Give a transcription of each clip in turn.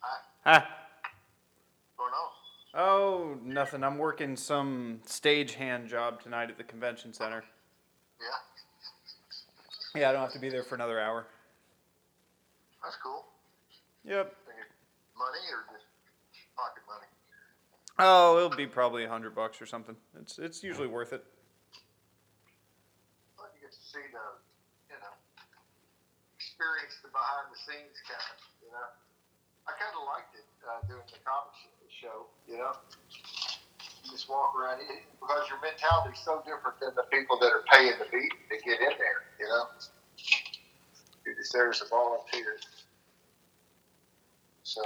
Huh? Oh, Going on? Oh, nothing. I'm working some stagehand job tonight at the convention center. Yeah, Yeah, I don't have to be there for another hour. that's cool. Yep. Money or just pocket money? Oh, it'll be probably a hundred bucks or something. It's it's usually worth it. Well, you get to see the, you know, experience the behind the scenes kind of, you know. I kind of liked it uh, doing the comic sh- show, you know. You just walk around it, because your mentality is so different than the people that are paying the beat to get in there, you know. You're just there as a volunteer. So,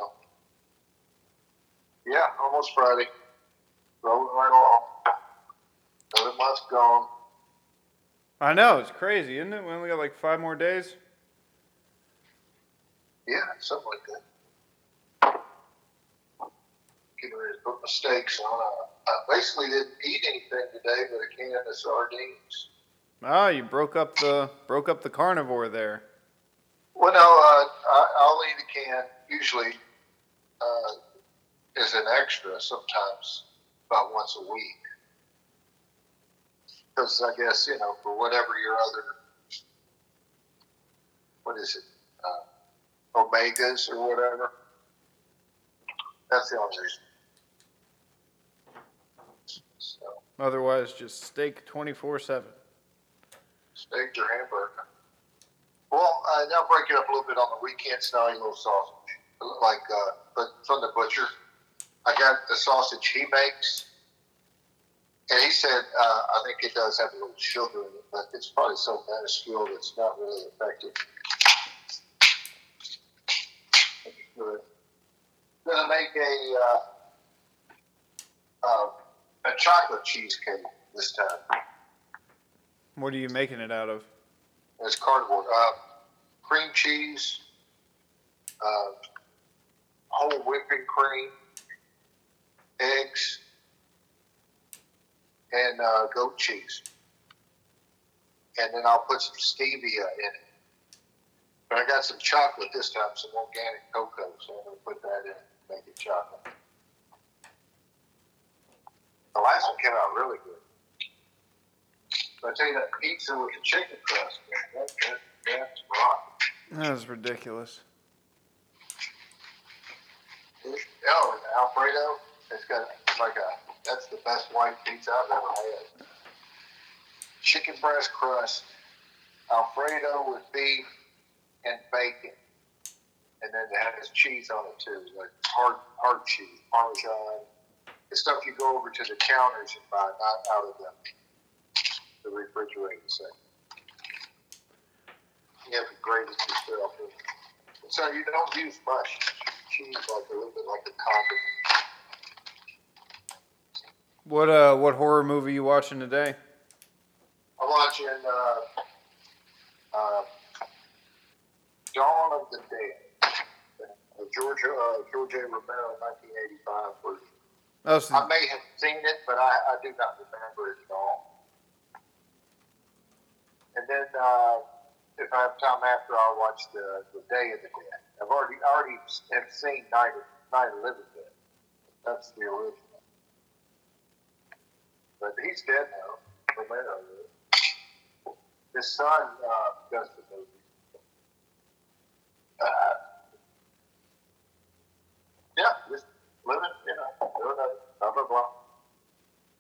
yeah, almost Friday. Rolling right along. Another month's gone. I know it's crazy, isn't it? We only got like five more days. Yeah, something like that. To put my steaks on. I, I basically didn't eat anything today but a can of sardines. Ah, you broke up the broke up the carnivore there. Well, no, uh, I, I'll eat a can usually uh, as an extra sometimes about once a week. Because I guess, you know, for whatever your other, what is it, uh, omegas or whatever. That's the only reason. So, Otherwise, just steak twenty four seven. steak or hamburger. Well, uh, now break it up a little bit on the weekends. Now a little sausage, like uh, but from the butcher. I got the sausage he makes, and he said uh, I think it does have a little sugar in it, but it's probably so minuscule it's not really effective. Gonna make a uh, uh, a chocolate cheesecake this time. What are you making it out of? It's cardboard. Uh, cream cheese, uh, whole whipping cream, eggs, and uh, goat cheese. And then I'll put some stevia in it. But I got some chocolate this time, some organic cocoa, so I'm going to put that in and make it chocolate. The last one came out really good. But I tell you that pizza with the chicken crust, man, that, that, that's rock. That was ridiculous. Oh, and Alfredo, it's got like a that's the best white pizza I've ever had. Chicken breast crust, Alfredo with beef and bacon, and then it has cheese on it too, like hard hard cheese, Parmesan. The stuff you go over to the counters and buy, not out of the the refrigerated section. You have to grate it yourself. So you don't use much cheese, like a little bit like a condiment. What uh what horror movie you watching today? I'm watching uh, uh, Dawn of the Dead, the Georgia uh, George A. Romero 1985 version. Oh, I may have seen it, but I, I do not remember it at all. And then, uh, if I have time after, I'll watch the, the Day of the Dead. I've already already have seen Night of, Night of Living Dead. That's the original. But he's dead now. Romero is. His son uh, does the movie. Uh, yeah, living, you know, doing it, blah, blah, blah.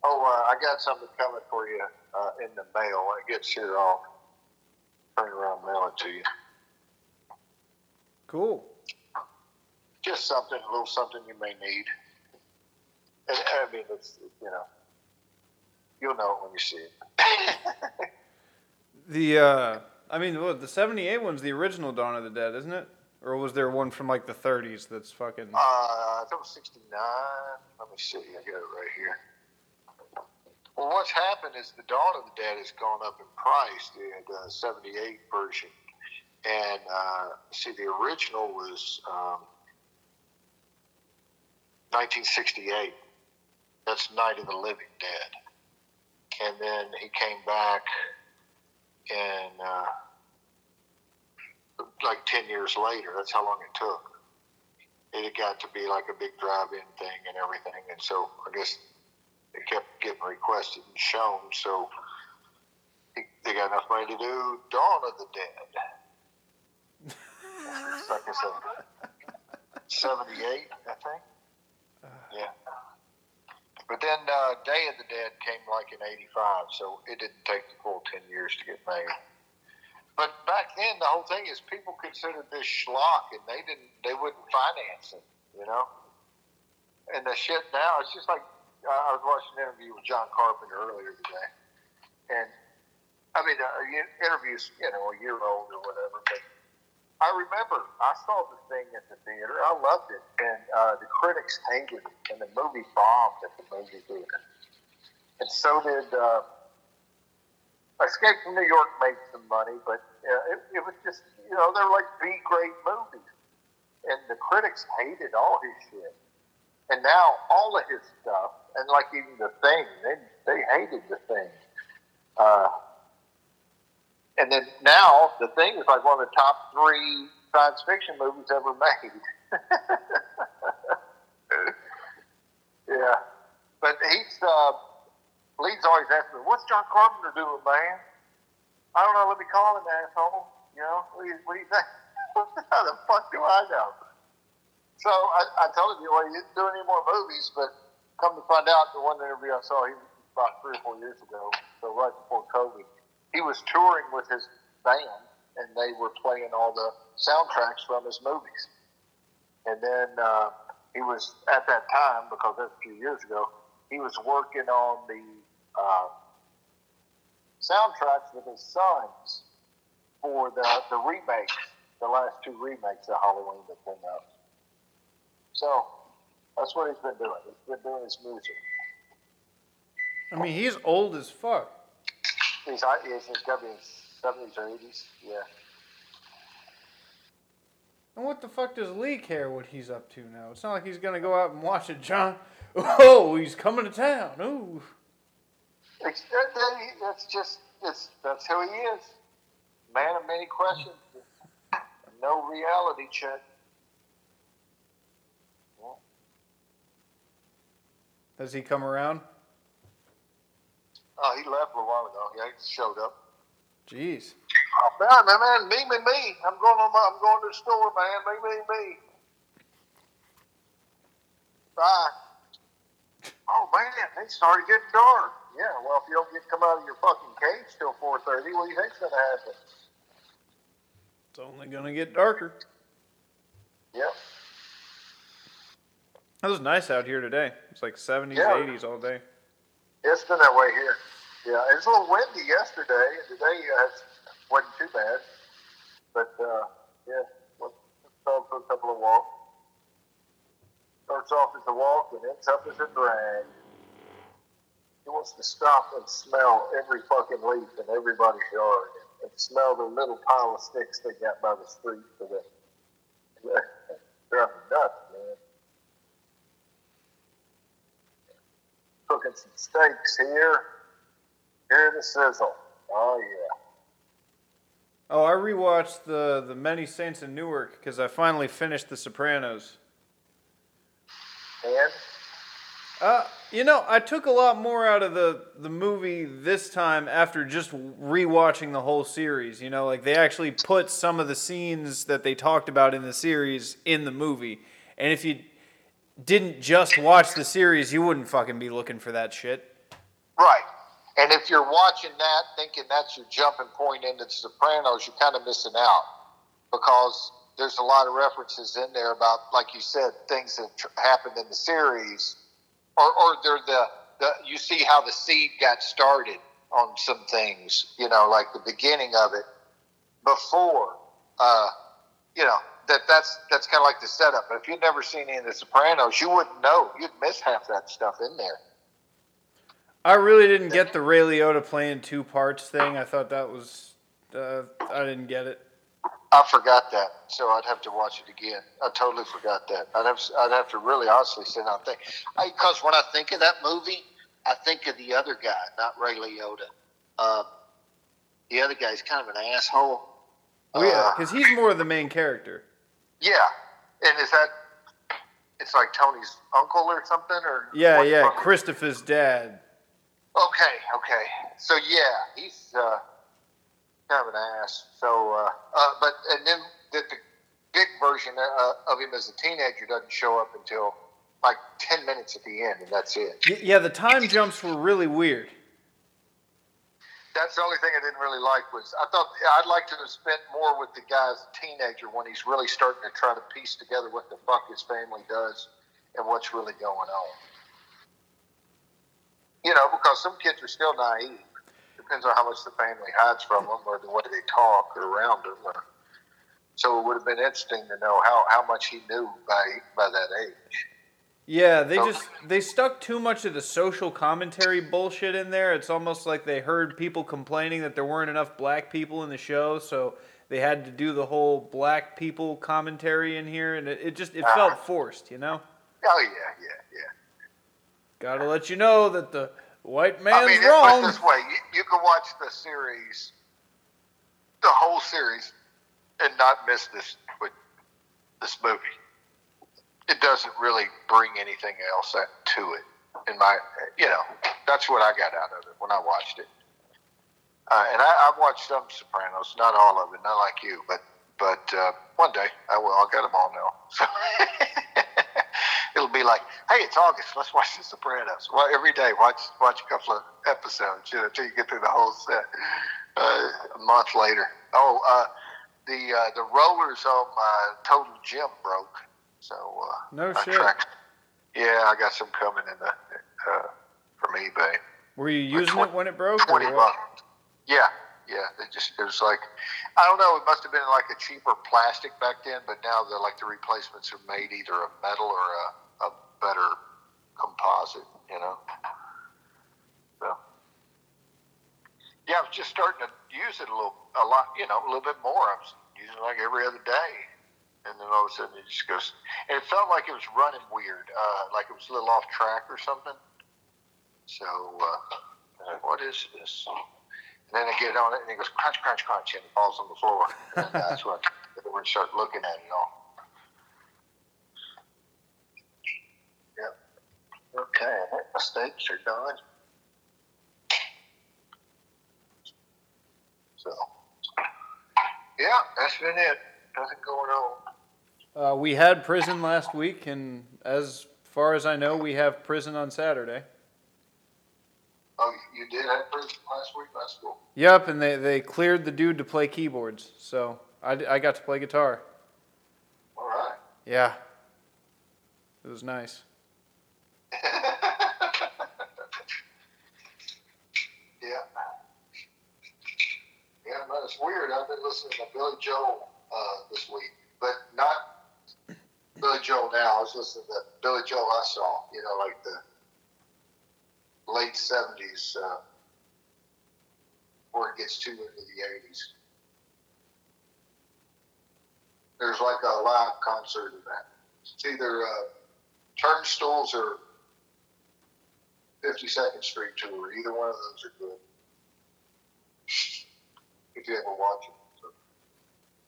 Oh, uh, I got something coming for you uh, in the mail. When it gets here, I'll turn around and mail it to you. cool. Just something, a little something you may need. And, I mean, it's, you know, you'll know it when you see it. The uh I mean what the seventy eight one's the original Dawn of the Dead, isn't it? Or was there one from like the thirties that's fucking Uh, I think it was 69. Let me see. I got it right here. Well, what's happened is the Dawn of the Dead has gone up in price, the uh, 78 version. And uh, see, the original was um, 1968. That's Night of the Living Dead. And then he came back and uh, like 10 years later. That's how long it took. it had got to be like a big drive-in thing and everything, and so I guess it kept getting requested and shown. So they got enough money to do Dawn of the Dead. like I said, seventy-eight, I think. Yeah. But then uh, Day of the Dead came like in '85, so it didn't take the full ten years to get made. But back then, the whole thing is people considered this schlock, and they didn't, they wouldn't finance it, you know. And the shit now, it's just like uh, I was watching an interview with John Carpenter earlier today, and I mean, uh, you- interviews, you know, a year old or whatever, but I remember I saw the thing at the theater. I loved it, and uh, the critics hated it, and the movie bombed at the movie theater. And so did uh, Escape from New York. Made some money, but uh, it, it was just you know they're like B grade movies, and the critics hated all his shit. And now all of his stuff, and like even the thing, they they hated the thing. Uh, and then now the thing is like one of the top three science fiction movies ever made. yeah, but he's uh, Lee's always asking me, "What's John Carpenter doing, man?" I don't know. Let me call him, asshole. You know, what do you, what do you think? How the fuck do I know? So I, I told him, well, he didn't do any more movies, but come to find out, the one interview I saw, he about three or four years ago, so right before COVID, he was touring with his band, and they were playing all the soundtracks from his movies. And then uh, he was at that time, because that's a few years ago, he was working on the uh, soundtracks with his sons for the the remakes, the last two remakes of Halloween that came out. So that's what he's been doing. He's been doing his music. I mean, he's old as fuck. He's he's, he's got to be in his seventies or eighties. Yeah. And what the fuck does Lee care what he's up to now? It's not like he's gonna go out and watch it, John. Oh, he's coming to town. Ooh. It's, that, that, that's just it's that's who he is. Man of many questions. No reality check. Well, Has he come around? Oh, he left a while ago. Yeah, he showed up. Jeez. Oh, man, man, man, me, me, me. I'm going on my, I'm going to the store, man. Me, me, me. Bye. Oh man, it started getting dark. Yeah, well, if you don't get come out of your fucking cage till four thirty, what do you think's gonna happen? It's only gonna get darker. Yep. It was nice out here today. It's like 70s, Yeah. 80s all day. It's been that way here. Yeah, it was a little windy yesterday, and today uh, it wasn't too bad. But uh, yeah, out for a couple of walks. Starts off as a walk and ends up as a drag. Wants to stop and smell every fucking leaf in everybody's yard and smell the little pile of sticks they got by the street for the. They're nuts, man. Cooking some steaks here. Hear the sizzle. Oh yeah. Oh, I rewatched the the Many Saints in Newark because I finally finished The Sopranos. And Uh, you know, I took a lot more out of the the movie this time after just rewatching the whole series. You know, like they actually put some of the scenes that they talked about in the series in the movie. And if you didn't just watch the series, you wouldn't fucking be looking for that shit. right. And if you're watching that thinking that's your jumping point into the Sopranos, you're kind of missing out because there's a lot of references in there about, like you said, things that tr- happened in the series, or or they're the the you see how the seed got started on some things, you know, like the beginning of it before, uh, you know. That that's that's kind of like the setup. But if you'd never seen any of the Sopranos, you wouldn't know. You'd miss half that stuff in there. I really didn't get the Ray Liotta playing two parts thing. I thought that was uh, I didn't get it. I forgot that, so I'd have to watch it again. I totally forgot that. I'd have I'd have to really honestly sit down and think. Because when I think of that movie, I think of the other guy, not Ray Liotta. Uh, the other guy's kind of an asshole. Oh yeah, Uh, because he's more of the main character. yeah, and is that it's like Tony's uncle or something, or Yeah, yeah. Christopher's dad. Okay, okay. So yeah, he's uh, kind of an ass. So, uh, uh, but and then the, the big version uh, of him as a teenager doesn't show up until like ten minutes at the end, and that's it. Yeah, the time jumps were really weird. That's the only thing I didn't really like was I thought I'd like to have spent more with the guy as a teenager when he's really starting to try to piece together what the fuck his family does and what's really going on. You know, because some kids are still naive. Depends on how much the family hides from them or the way they talk around them. Or, so it would have been interesting to know how, how much he knew by by that age. Yeah, they Oh. just they stuck too much of the social commentary bullshit in there. It's almost like they heard people complaining that there weren't enough black people in the show, so they had to do the whole black people commentary in here, and it, it just it felt uh-huh. forced, you know. Oh yeah, yeah, yeah. Gotta let you know that the white man's I mean, it- wrong. put this way: you, you can watch the series, the whole series, and not miss this with this movie. It doesn't really bring anything else to it. In my, you know, that's what I got out of it when I watched it. Uh, and I, I've watched some Sopranos, not all of it, not like you, but but uh, one day I will. I'll get them all now. So be like, hey, it's August. Let's watch The Sopranos. Well, every day, watch watch a couple of episodes you know, until you get through the whole set. Uh, a month later, oh, uh, the uh, the rollers on my Total Gym broke. So uh, No shit. tracked- Yeah, I got some coming in the uh, from eBay. Were you using twen- it when it broke? Twenty bucks. Yeah, yeah. It just it was like I don't know. It must have been like a cheaper plastic back then, but now the like the replacements are made either of metal or a, a better composite. You know. So yeah, I was just starting to use it a little, a lot. You know, a little bit more. I was using it like every other day. And then all of a sudden it just goes, and it felt like it was running weird, uh, like it was a little off track or something. So, uh, uh, what is this? And then I get on it, and it goes crunch, crunch, crunch, and it falls on the floor. And that's when we're gonna start looking at it all. Yep. Okay, I think my steaks are done. So, yeah, that's been it. Nothing going on. Uh, we had prison last week, and as far as I know, we have prison on Saturday. Oh, you did have prison last week? That's cool. Yep, and they, they cleared the dude to play keyboards, so I, I got to play guitar. All right. Yeah, it was nice. yeah. Yeah, but it's weird. I've been listening to Billy Joel uh, this week, but not Billy Joel now. I was listening to Billy Joel I saw, you know, like the late 70s, uh, where it gets too into the 80s. There's like a live concert that. It's either uh, Turnstiles or 52nd Street Tour. Either one of those are good. If you ever watch it.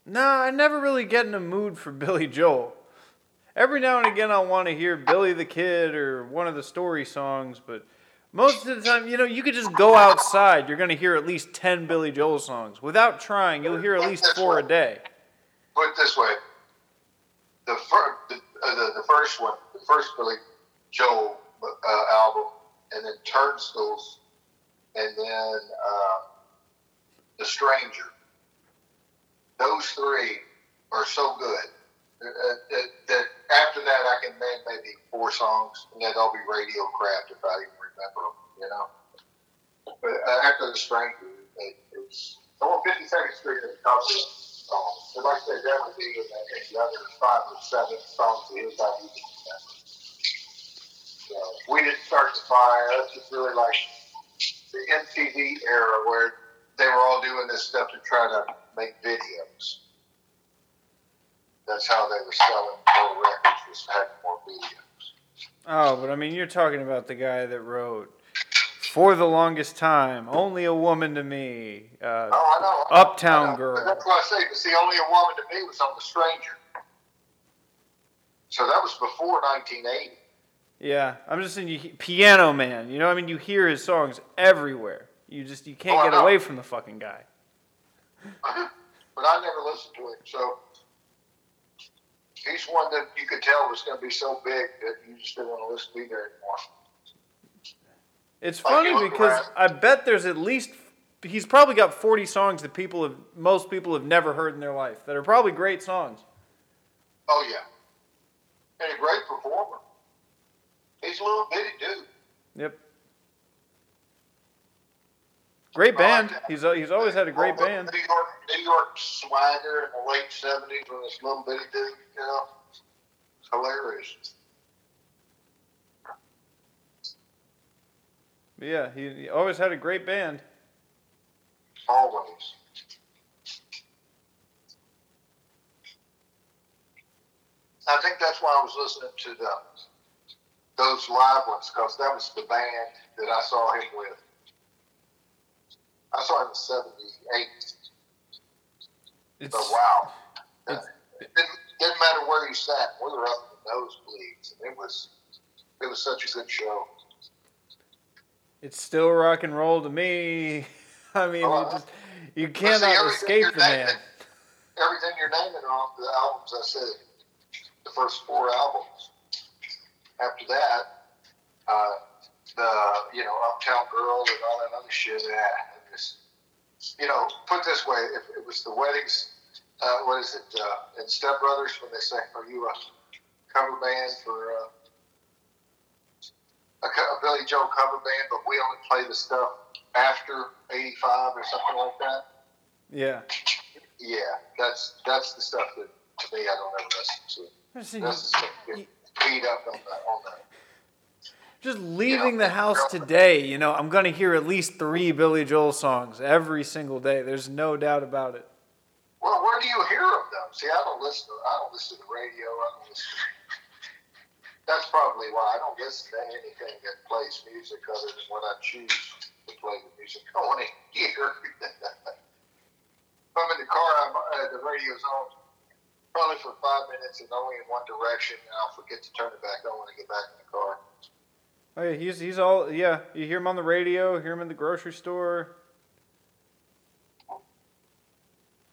No, I never really get in a mood for Billy Joel. Every now and again, I'll want to hear Billy the Kid or one of the story songs, but most of the time, you know, you could just go outside. You're going to hear at least 10 Billy Joel songs. Without trying, you'll hear at least four a day. Put it this way: the first, the, uh, the, the first one, the first Billy Joel uh, album, and then Turnstiles, and then uh, The Stranger. Those three are so good that, after that I can name maybe four songs, and they'd all be radio craft if I even remember them. You know. But uh, after The Stranger, it, it's on 52nd Street at the top of the song. So like I said, that would be the, other five or seven songs of I remember. So we didn't start the fire. That's just really like the MTV era where they were all doing this stuff to try to make videos. That's how they were selling more records, was having more videos. Oh, but I mean, you're talking about the guy that wrote For the Longest Time, Only a Woman to Me. Uh, Oh, I know. Uptown I know. Girl. That's what I say, You see, only a woman to me was on The Stranger. So that was before 1980. Yeah, I'm just saying, you, Piano Man. You know, I mean, you hear his songs everywhere. You just you can't Oh, get away from the fucking guy. But I never listened to him. So he's one that you could tell was going to be so big that you just didn't want to listen to either anymore. It's Like, funny because around- I bet there's at least he's probably got 40 songs that people have most people have never heard in their life that are probably great songs. Oh yeah, and a great performer. He's a little bitty dude. Yep. Great like band. He's uh, he's always had a great band. New York, New York swagger in the late seventies when this little bitty dude, you know, it's hilarious. But yeah, he, he always had a great band. Always. I think that's why I was listening to the those live ones because that was the band that I saw him with. I saw him in '78. It's So wow, it didn't, didn't matter where you sat. We were up in the nosebleeds, and it was it was such a good show. it's still rock and roll to me. I mean, you just you cannot escape the man. naming- Everything you're naming are off the albums I said, the first four albums. After that, uh, the you know Uptown Girl and all that other shit. Yeah, you know, put this way: if it was the weddings, uh, what is it? Uh, in Step Brothers, when they say, "Are you a cover band for uh, a, a Billy Joe cover band?" But we only play the stuff after '85 or something like that. Yeah. Yeah, that's that's the stuff that to me I don't ever listen to. That's the stuff that beat up on that on that. Just leaving the house today, you know, I'm gonna hear at least three Billy Joel songs every single day. There's no doubt about it. Well, where do you hear of them? See, I don't listen. To, I don't listen to the radio. I don't listen. That's probably why I don't listen to anything that plays music other than when I choose to play the music I want to hear. if I'm in the car, I'm, uh, the radio's on probably for five minutes and only in one direction, and I'll forget to turn it back on when I get back in the car. Oh yeah, he's he's all yeah. You hear him on the radio, hear him in the grocery store,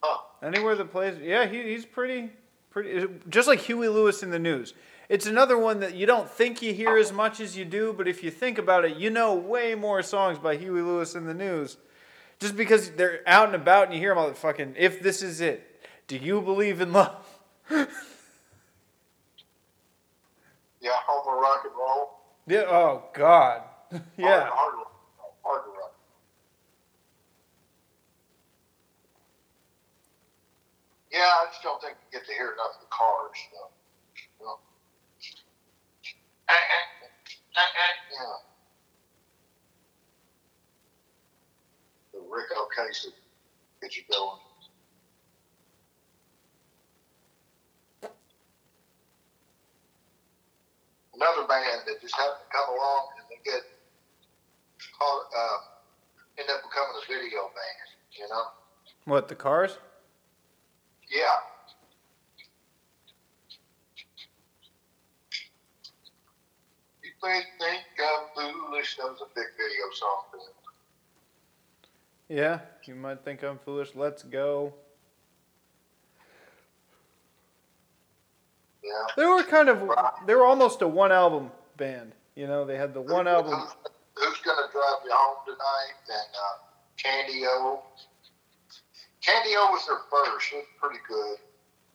Huh. anywhere that plays. Yeah, he, he's pretty pretty. Just like Huey Lewis and the News. It's another one that you don't think you hear as much as you do, but if you think about it, you know way more songs by Huey Lewis and the News. Just because they're out and about and you hear them all the fucking. If this is it, do you believe in love? Yeah, Homer rock and roll. Yeah. Oh God. yeah. Hard, hard, hard run. Yeah, I just don't think you get to hear enough of the cars, though. You know? Eh, eh, eh, Yeah. The Ric Ocasek get you going. Another band that just happened to come along and they get called, uh, end up becoming a video band, you know? What the cars? Yeah. You may think I'm foolish. That was a big video song for them. Yeah, you might think I'm foolish. Let's go. Yeah. They were kind of, they were almost a one album band. You know, they had the one album. Who's, who's gonna drive you home tonight? And uh, Candy O. Candy O was their first. It was pretty good,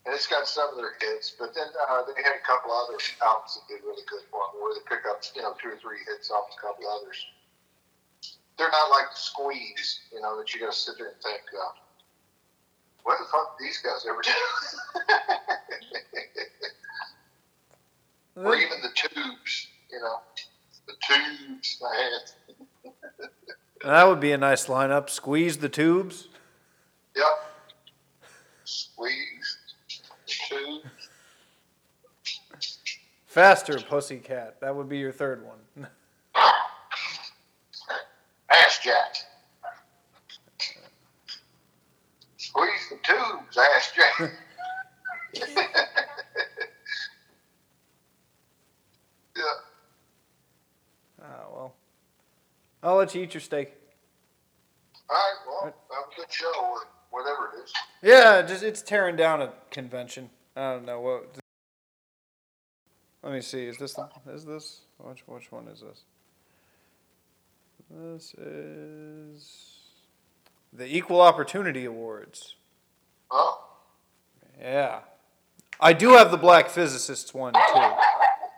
and it's got some of their hits. But then uh, they had a couple other albums that did really good for them, where they pick up you know two or three hits off a couple others. They're not like the Squeeze, you know, that you got to sit there and think, uh, what the fuck did these guys ever do? or even the Tubes, you know, the Tubes. Man. That would be a nice lineup. Squeeze the tubes. Yep. Squeeze. Two. Faster, pussycat. That would be your third one. Ass Jack. Squeeze the tubes, Ass Jack. I'll let you eat your steak. All right, well, have a good show or whatever it is. Yeah, just it's tearing down a convention. I don't know what. Let me see. Is this the, is this which which one is this? This is the Equal Opportunity Awards. Huh? Yeah, I do have the Black Physicists one too.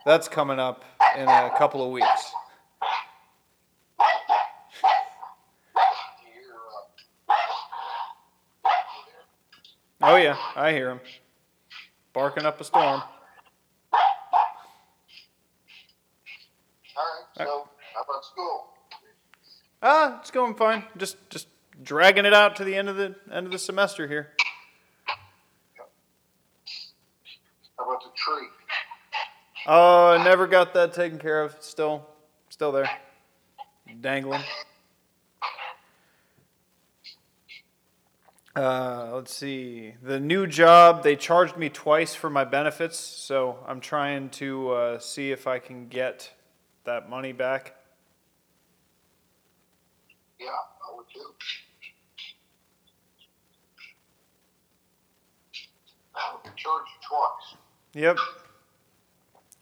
That's coming up in a couple of weeks. You hear, uh, Oh yeah, I hear him barking up a storm. all right, so how about school? Ah, it's going fine. Just just dragging it out to the end of the end of the semester here. How about the tree? Oh, I never got that taken care of. Still, still there, dangling. Uh, let's see. The new job, they charged me twice for my benefits, so I'm trying to uh, see if I can get that money back. Yeah, I would too. I would charge you twice. Yep.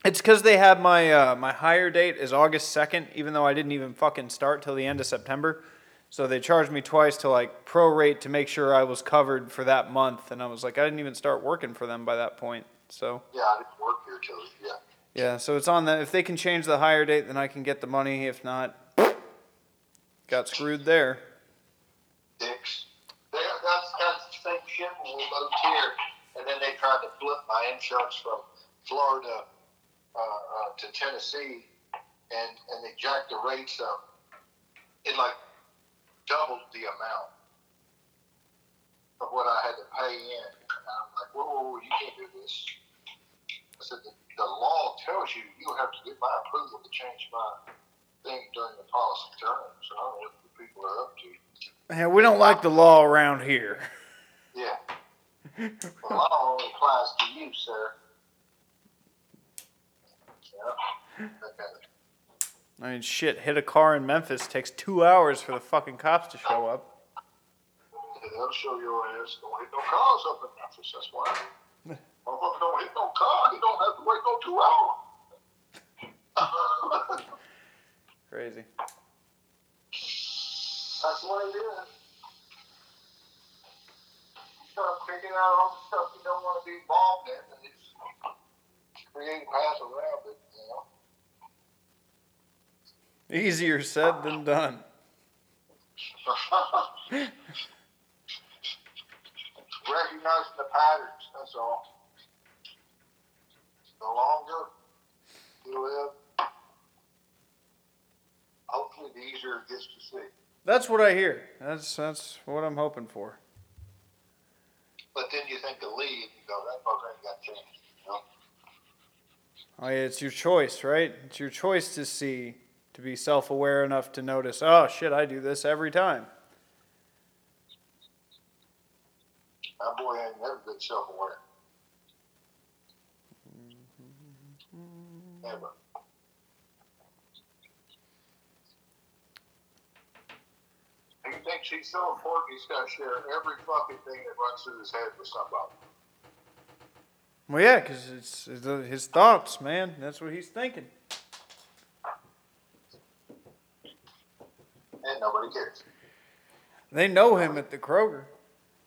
It's because they have my uh, my hire date is August second, even though I didn't even fucking start till the end of September. So they charged me twice to like prorate to make sure I was covered for that month, and I was like, I didn't even start working for them by that point. So Yeah, I didn't work here till, yeah. yeah, so it's on that. If they can change the hire date, then I can get the money. If not, got screwed there. Dicks. They, that's, that's the same shit when we moved here, and then they tried to flip my insurance from Florida uh, uh, to Tennessee, and, and they jacked the rates up. It like doubled the amount of what I had to pay in. And I'm like, whoa, whoa, whoa, you can't do this. I said, the, the law tells you you have to get my approval to change my thing during the policy term. So I don't know what the people are up to. Yeah, we don't like the law around here. Yeah. The law only applies to you, sir. Yeah. Okay. I mean, shit, hit a car in Memphis takes two hours for the fucking cops to show up. They'll show your ass. Don't hit no cars up in Memphis. That's why. Motherfucker don't hit no car. He don't have to wait no two hours. Crazy. That's what it is. You start figuring out all the stuff you don't want to be involved in, and it's creating paths around it. Easier said than done. Recognizing the patterns, that's all. The longer you live, hopefully the easier it gets to see. That's what I hear. That's that's what I'm hoping for. But then you think of Lee and you go, that ain't got changed. You know? Oh, yeah, it's your choice, right? It's your choice to see, to be self-aware enough to notice. Oh shit, I do this every time. That boy ain't never been self aware. Never. Mm-hmm. He thinks he's so important he's got to share every fucking thing that runs through his head with somebody. Well, yeah, because it's, it's his thoughts, man. That's what he's thinking. And nobody cares. They know him at the Kroger.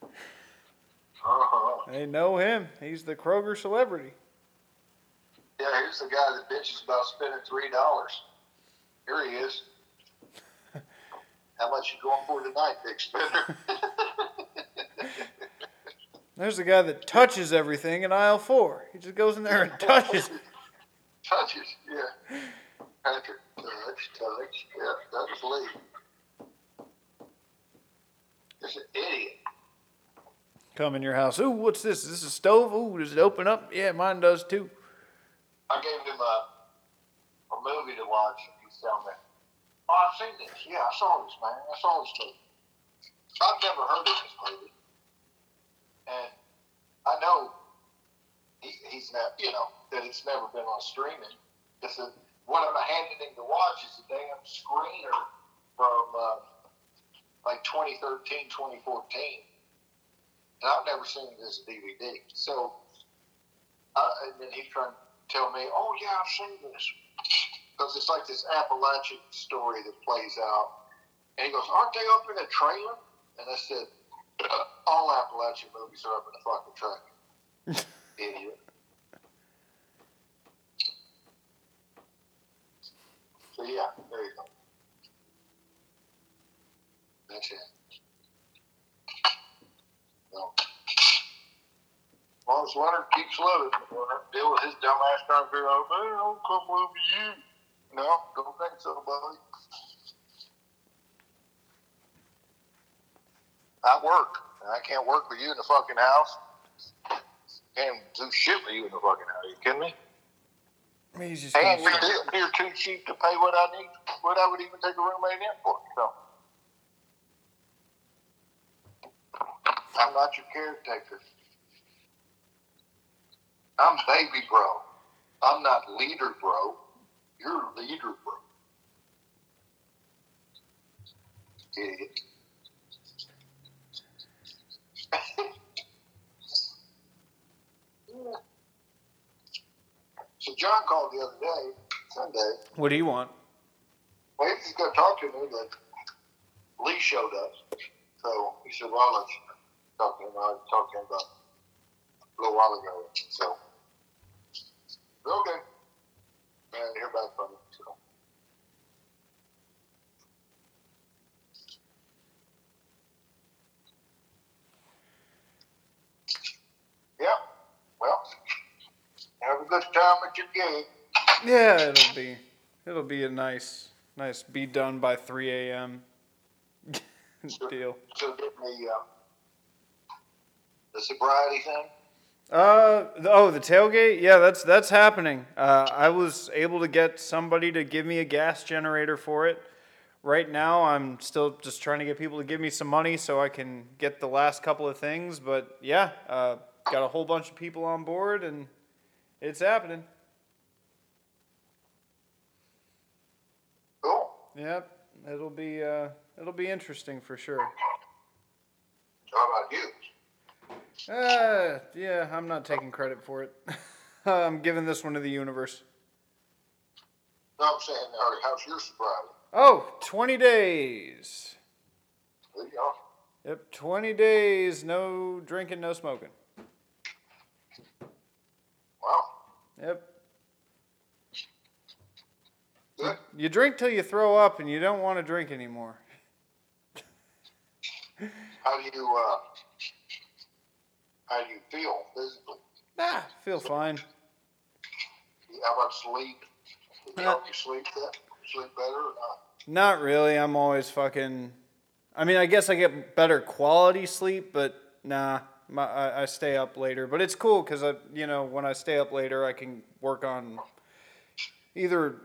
Uh-huh. They know him. He's the Kroger celebrity. Yeah, here's the guy that bitches about spending three dollars. Here he is. How much you going for tonight, big spender? There's a guy that touches everything in aisle four. He just goes in there and touches. Touches, yeah. Patrick, touch, touch. Yeah, that was Lee. He's an idiot. Come in your house. Ooh, what's this? Is this a stove? Ooh, does it open up? Yeah, mine does too. I gave him a, a movie to watch, and he's telling me, "Oh, I've seen this. Yeah, I saw this, man. I saw this movie. I've never heard of this movie, and I know he, he's not, you know, that it's never been on streaming. It's a, what I'm handing him to watch is a damn screener from uh, like 2013, 2014, and I've never seen this DVD. So, uh, and then he's trying to tell me, "Oh yeah, I've seen this," because it's like this Appalachian story that plays out. And he goes, "Aren't they up in a trailer?" And I said, "All Appalachian movies are up in a fucking trailer." Idiot. So yeah, there you go. That's it. No. As Leonard keeps living, Leonard deal with his dumb ass trying to figure out, man, I'll come live with you. No, don't think so, buddy. I work. I can't work with you in the fucking house. Can't do shit with you in the fucking house. you kidding me? He's just And you're, you're too cheap to pay what I need, what I would even take a roommate in for. So I'm not your caretaker. I'm baby bro. I'm not leader bro. You're leader bro. Idiot. so John called the other day, Sunday. What do you want? Well, he was going to talk to me, but Lee showed up. So he said, well, let's talk to him. I talked to him about a little while ago. So, okay. And hear back from him. So. Yeah. Well, have a good time at your game. Yeah, it'll be it'll be a nice nice be done by 3 a.m. deal. So get me uh, the sobriety thing. Uh oh the tailgate yeah that's that's happening. Uh, I was able to get somebody to give me a gas generator for it. Right now I'm still just trying to get people to give me some money so I can get the last couple of things. But yeah, uh, got a whole bunch of people on board and it's happening. Cool. Yep, it'll be uh, it'll be interesting for sure. How about you? Uh, yeah, I'm not taking credit for it. I'm giving this one to the universe. No, I'm saying, how's your sobriety? Oh, 20 days. There you go. Yep, 20 days, no drinking, no smoking. Wow. Yep. Good. You drink till you throw up and you don't want to drink anymore. How do you uh, how do you feel physically? Nah, feel fine. How about sleep? Did Uh, you sleep that sleep better or not? Not really. I'm always fucking. I mean, I guess I get better quality sleep, but nah, my, I, I stay up later. But it's cool because I, you know, when I stay up later, I can work on either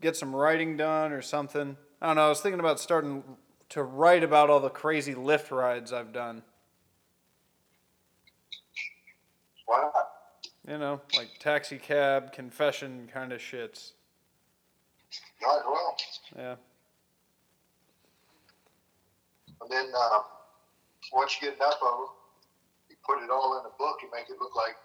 get some writing done or something. I don't know. I was thinking about starting to write about all the crazy Lyft rides I've done. Why not? You know, like taxi cab confession kind of shits. Might as well. Yeah. And then uh, once you get enough of them, you put it all in a book and make it look like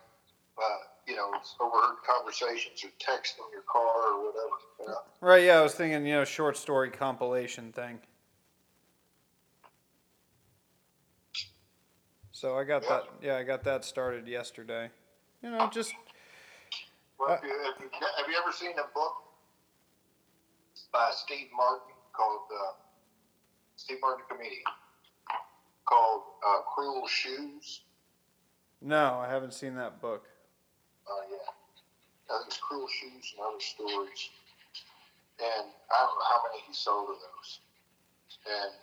uh, you know it's overheard conversations or text in your car or whatever. You know? Right. Yeah. I was thinking, you know, short story compilation thing. So I got Yeah. that. Yeah, I got that started yesterday. You know, just Well, Uh, if you, have you ever seen a book by Steve Martin called uh, Steve Martin comedian called uh, Cruel Shoes? no, I haven't seen that book. Uh, yeah, I think it's Cruel Shoes and Other Stories. And I don't know how many he sold of those. And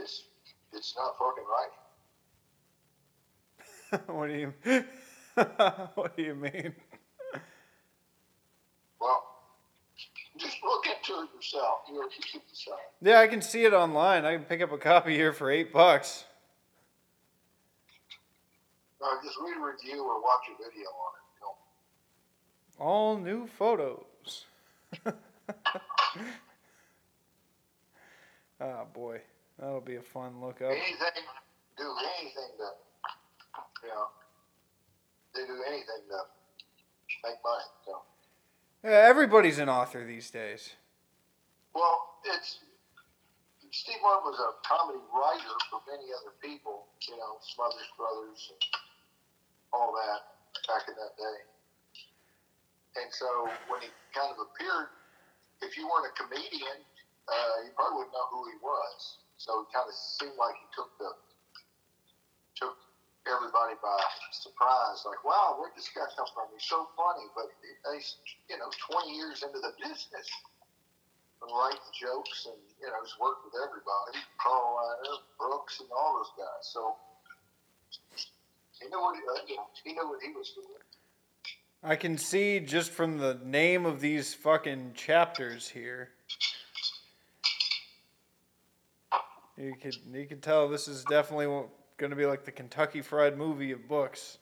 it's it's not fucking right. what do you? what do you mean? Well, just look into it yourself. You you decide. Yeah, I can see it online. I can pick up a copy here for eight bucks. No, just read a review or watch a video on it. You know. All new photos. Oh boy, that'll be a fun look up. Anything, do anything to, you know, they do anything to make money. So, Yeah, everybody's an author these days. well, it's Steve Martin was a comedy writer for many other people. You know, Smothers Brothers and all that back in that day. And so when he kind of appeared, if you weren't a comedian, uh, you probably wouldn't know who he was. So it kind of seemed like he took the took everybody by surprise. Like, wow, where'd this guy come from? He's so funny, but he's you know 20 years into the business, and writing jokes, and you know he's worked with everybody, Carl Reiner, Brooks, and all those guys. So he knew what he, uh, you know, he knew what he was doing. I can see just from the name of these fucking chapters here. You could you could tell this is definitely going to be like the Kentucky Fried Movie of books.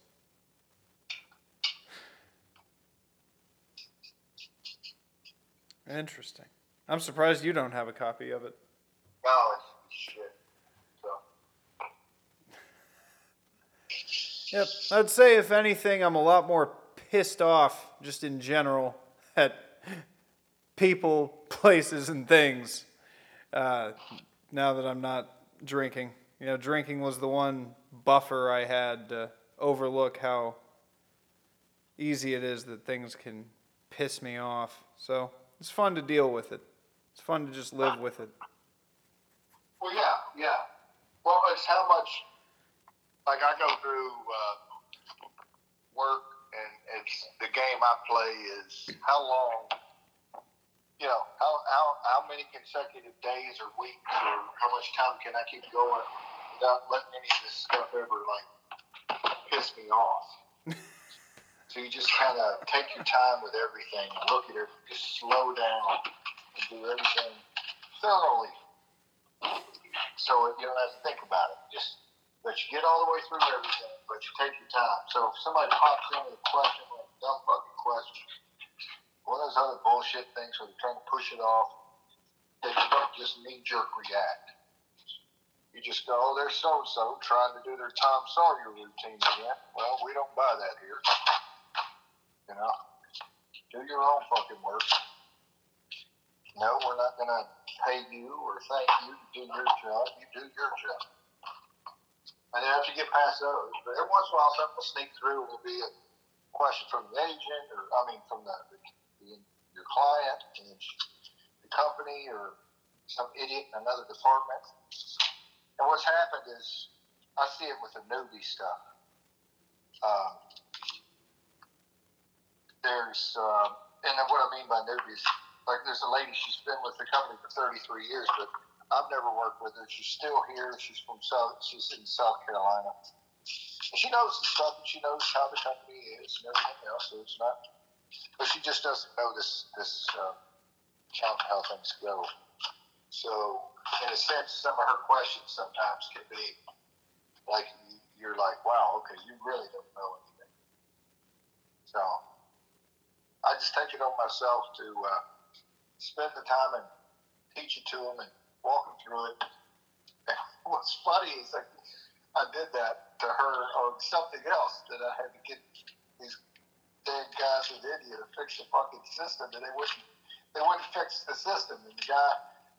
Interesting. I'm surprised you don't have a copy of it. Oh, it's shit. So Yep. I'd say if anything, I'm a lot more pissed off just in general at people, places, and things uh, now that I'm not drinking. You know, drinking was the one buffer I had to overlook how easy it is that things can piss me off. So it's fun to deal with it. It's fun to just live with it. Well, yeah, yeah. Well, it's how much. Like I go through uh, work, and it's the game I play is how long. You know, how how how many consecutive days or weeks, or how much time can I keep going without letting any of this stuff ever like piss me off. so you just kind of take your time with everything and look at it, just slow down and do everything thoroughly so you don't have to think about it. Just let you get all the way through everything, but you take your time. So if somebody pops in with a question, like a dumb fucking question, one of those other bullshit things where they're trying to push it off, they don't just knee jerk react. You just go, oh, there's so and so trying to do their Tom Sawyer routine again. Well, we don't buy that here. You know, do your own fucking work. No, we're not going to pay you or thank you to do your job. You do your job. And then after you get past those, but every once in a while something will sneak through. It will be a question from the agent, or I mean from the, the your client, and the company, or some idiot in another department. And what's happened is, I see it with the newbie stuff. Um, there's, uh, and what I mean by newbies, like there's a lady, she's been with the company for 33 years, but I've never worked with her. She's still here. She's from South, she's in South Carolina. She knows the stuff and she knows how the company is and everything else. So it's not, but she just doesn't know this, this, uh, how, how things go. So in a sense, some of her questions sometimes can be like, you're like, wow, okay, you really don't know anything. So I just take it on myself to, uh, spend the time and teach it to them and walk them through it. And what's funny is like I did that to her on something else that I had to get these damn guys in India to fix the fucking system, and they wouldn't they wouldn't fix the system. And the guy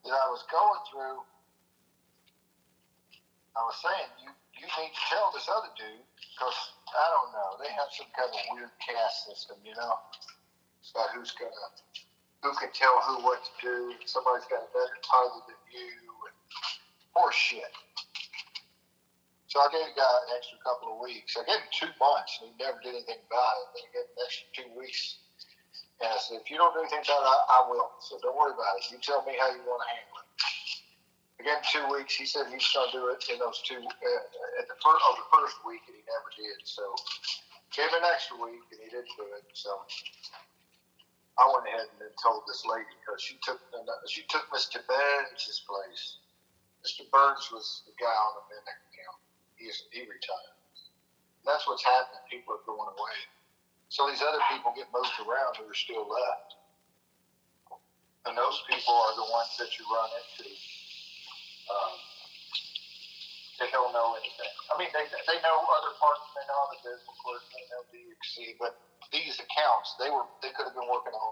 that I was going through, I was saying you you need to tell this other dude because I don't know they have some kind of weird caste system, you know, about who's gonna who can tell who what to do. Somebody's got a better title than you, and shit. So I gave the guy an extra couple of weeks. I gave him two months, and he never did anything about it. Then I gave him an extra two weeks, and I said, if you don't do anything about it, I, I will. So don't worry about it. You tell me how you want to handle it. I gave him two weeks. He said he was going to do it in those two uh, at the first of the first week, and he never did. So gave him an extra week, and he didn't do it. So I went ahead and told this lady because she took she took Mr. Burns' place. Mr. Burns was the guy on the minute account. He's he retired. That's what's happening. People are going away. So these other people get moved around who are still left. And those people are the ones that you run into. um, they don't know anything. I mean, they, they know other parts, they know the business clerk, they know DXC, but these accounts, they were they could have been working on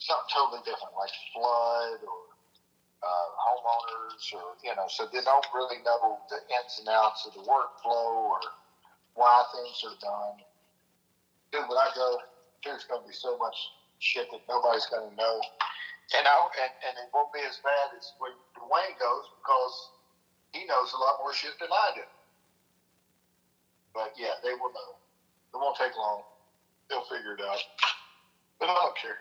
something totally different, like flood or uh, homeowners, or you know, so they don't really know the ins and outs of the workflow or why things are done. Dude, when I go, there's going to be so much shit that nobody's going to know, and I and, and it won't be as bad as when Dwayne goes because he knows a lot more shit than I do. But yeah, they will know. It won't take long. They'll figure it out. But I don't care.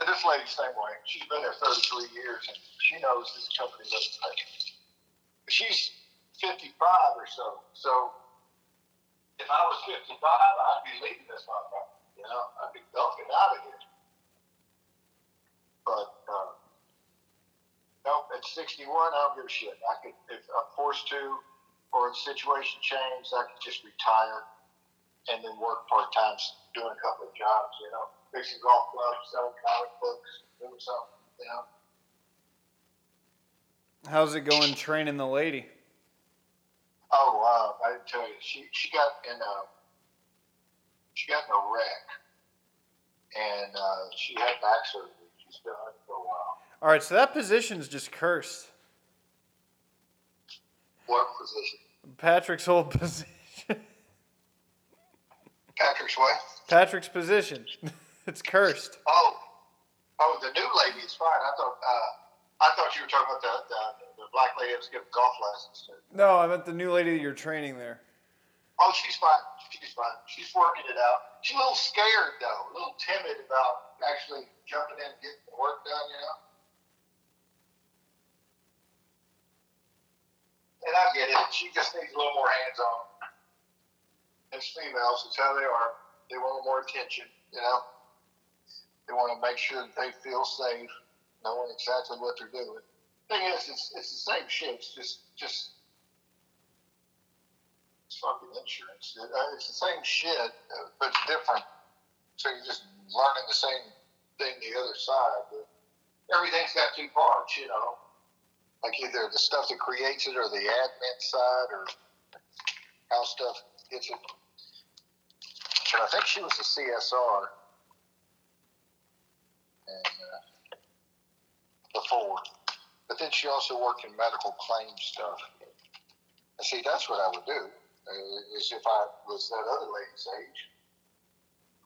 And this lady's the same way. She's been there 33 years, and she knows this company doesn't pay. She's 55 or so. So if I was 55, I'd be leaving this motherfucker. You know, I'd be dumping out of here. But uh, no, at 61, I don't give a shit. I could, if I'm forced to, or the situation changed, I could just retire and then work part time doing a couple of jobs. You know, fixing golf clubs, selling comic books, doing something. You know. How's it going training the lady? Oh, wow! I didn't tell you. She she got in a she got in a wreck, and uh, she had back surgery. She's done for a while. All right, so that position's just cursed. What position? Patrick's old position. Patrick's what? Patrick's position. it's cursed. Oh, oh, the new lady is fine. I thought uh, I thought you were talking about the, the the black lady that was giving golf lessons. To. No, I meant the new lady that you're training there. Oh, she's fine. She's fine. She's working it out. She's a little scared though, a little timid about actually jumping in and getting the work done. You know. And I get it. She just needs a little more hands on. It's females. It's how they are. They want more attention. You know. They want to make sure that they feel safe, knowing exactly what they're doing. Thing is, it's it's the same shit. It's just just it's fucking insurance. It, uh, it's the same shit, uh, but it's different. So you're just learning the same thing the other side. But everything's got two parts, you know. Like either the stuff that creates it or the admin side or how stuff gets it. But I think she was a CSR and uh, before. But then she also worked in medical claim stuff. And see, that's what I would do. Uh, is if I was that other lady's age.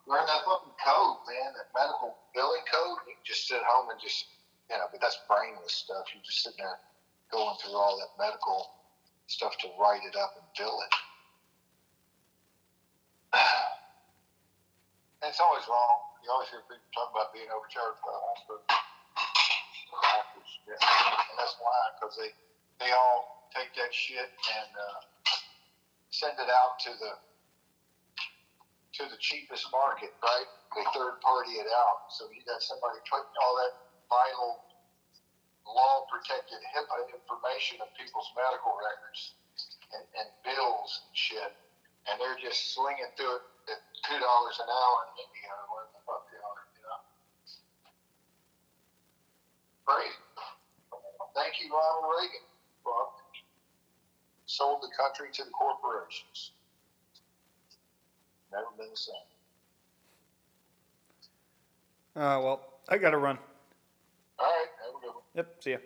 Learn that fucking code, man, that medical billing code. You just sit home and just, you know, but that's brainless stuff. You're just sitting there going through all that medical stuff to write it up and bill it. And it's always wrong. You always hear people talking about being overcharged by hospital. Yeah. And that's why, because they, they all take that shit and uh, send it out to the to the cheapest market, right? They third party it out. So you got somebody putting all that vital law protected HIPAA information of people's medical records and, and bills and shit. And they're just slinging through it at two dollars an hour in India or whatever the fuck they are, you know. Crazy. Thank you, Ronald Reagan. Well, sold the country to the corporations. Never been the same. Uh, well, I gotta run. All right, have a good one. Yep, see ya.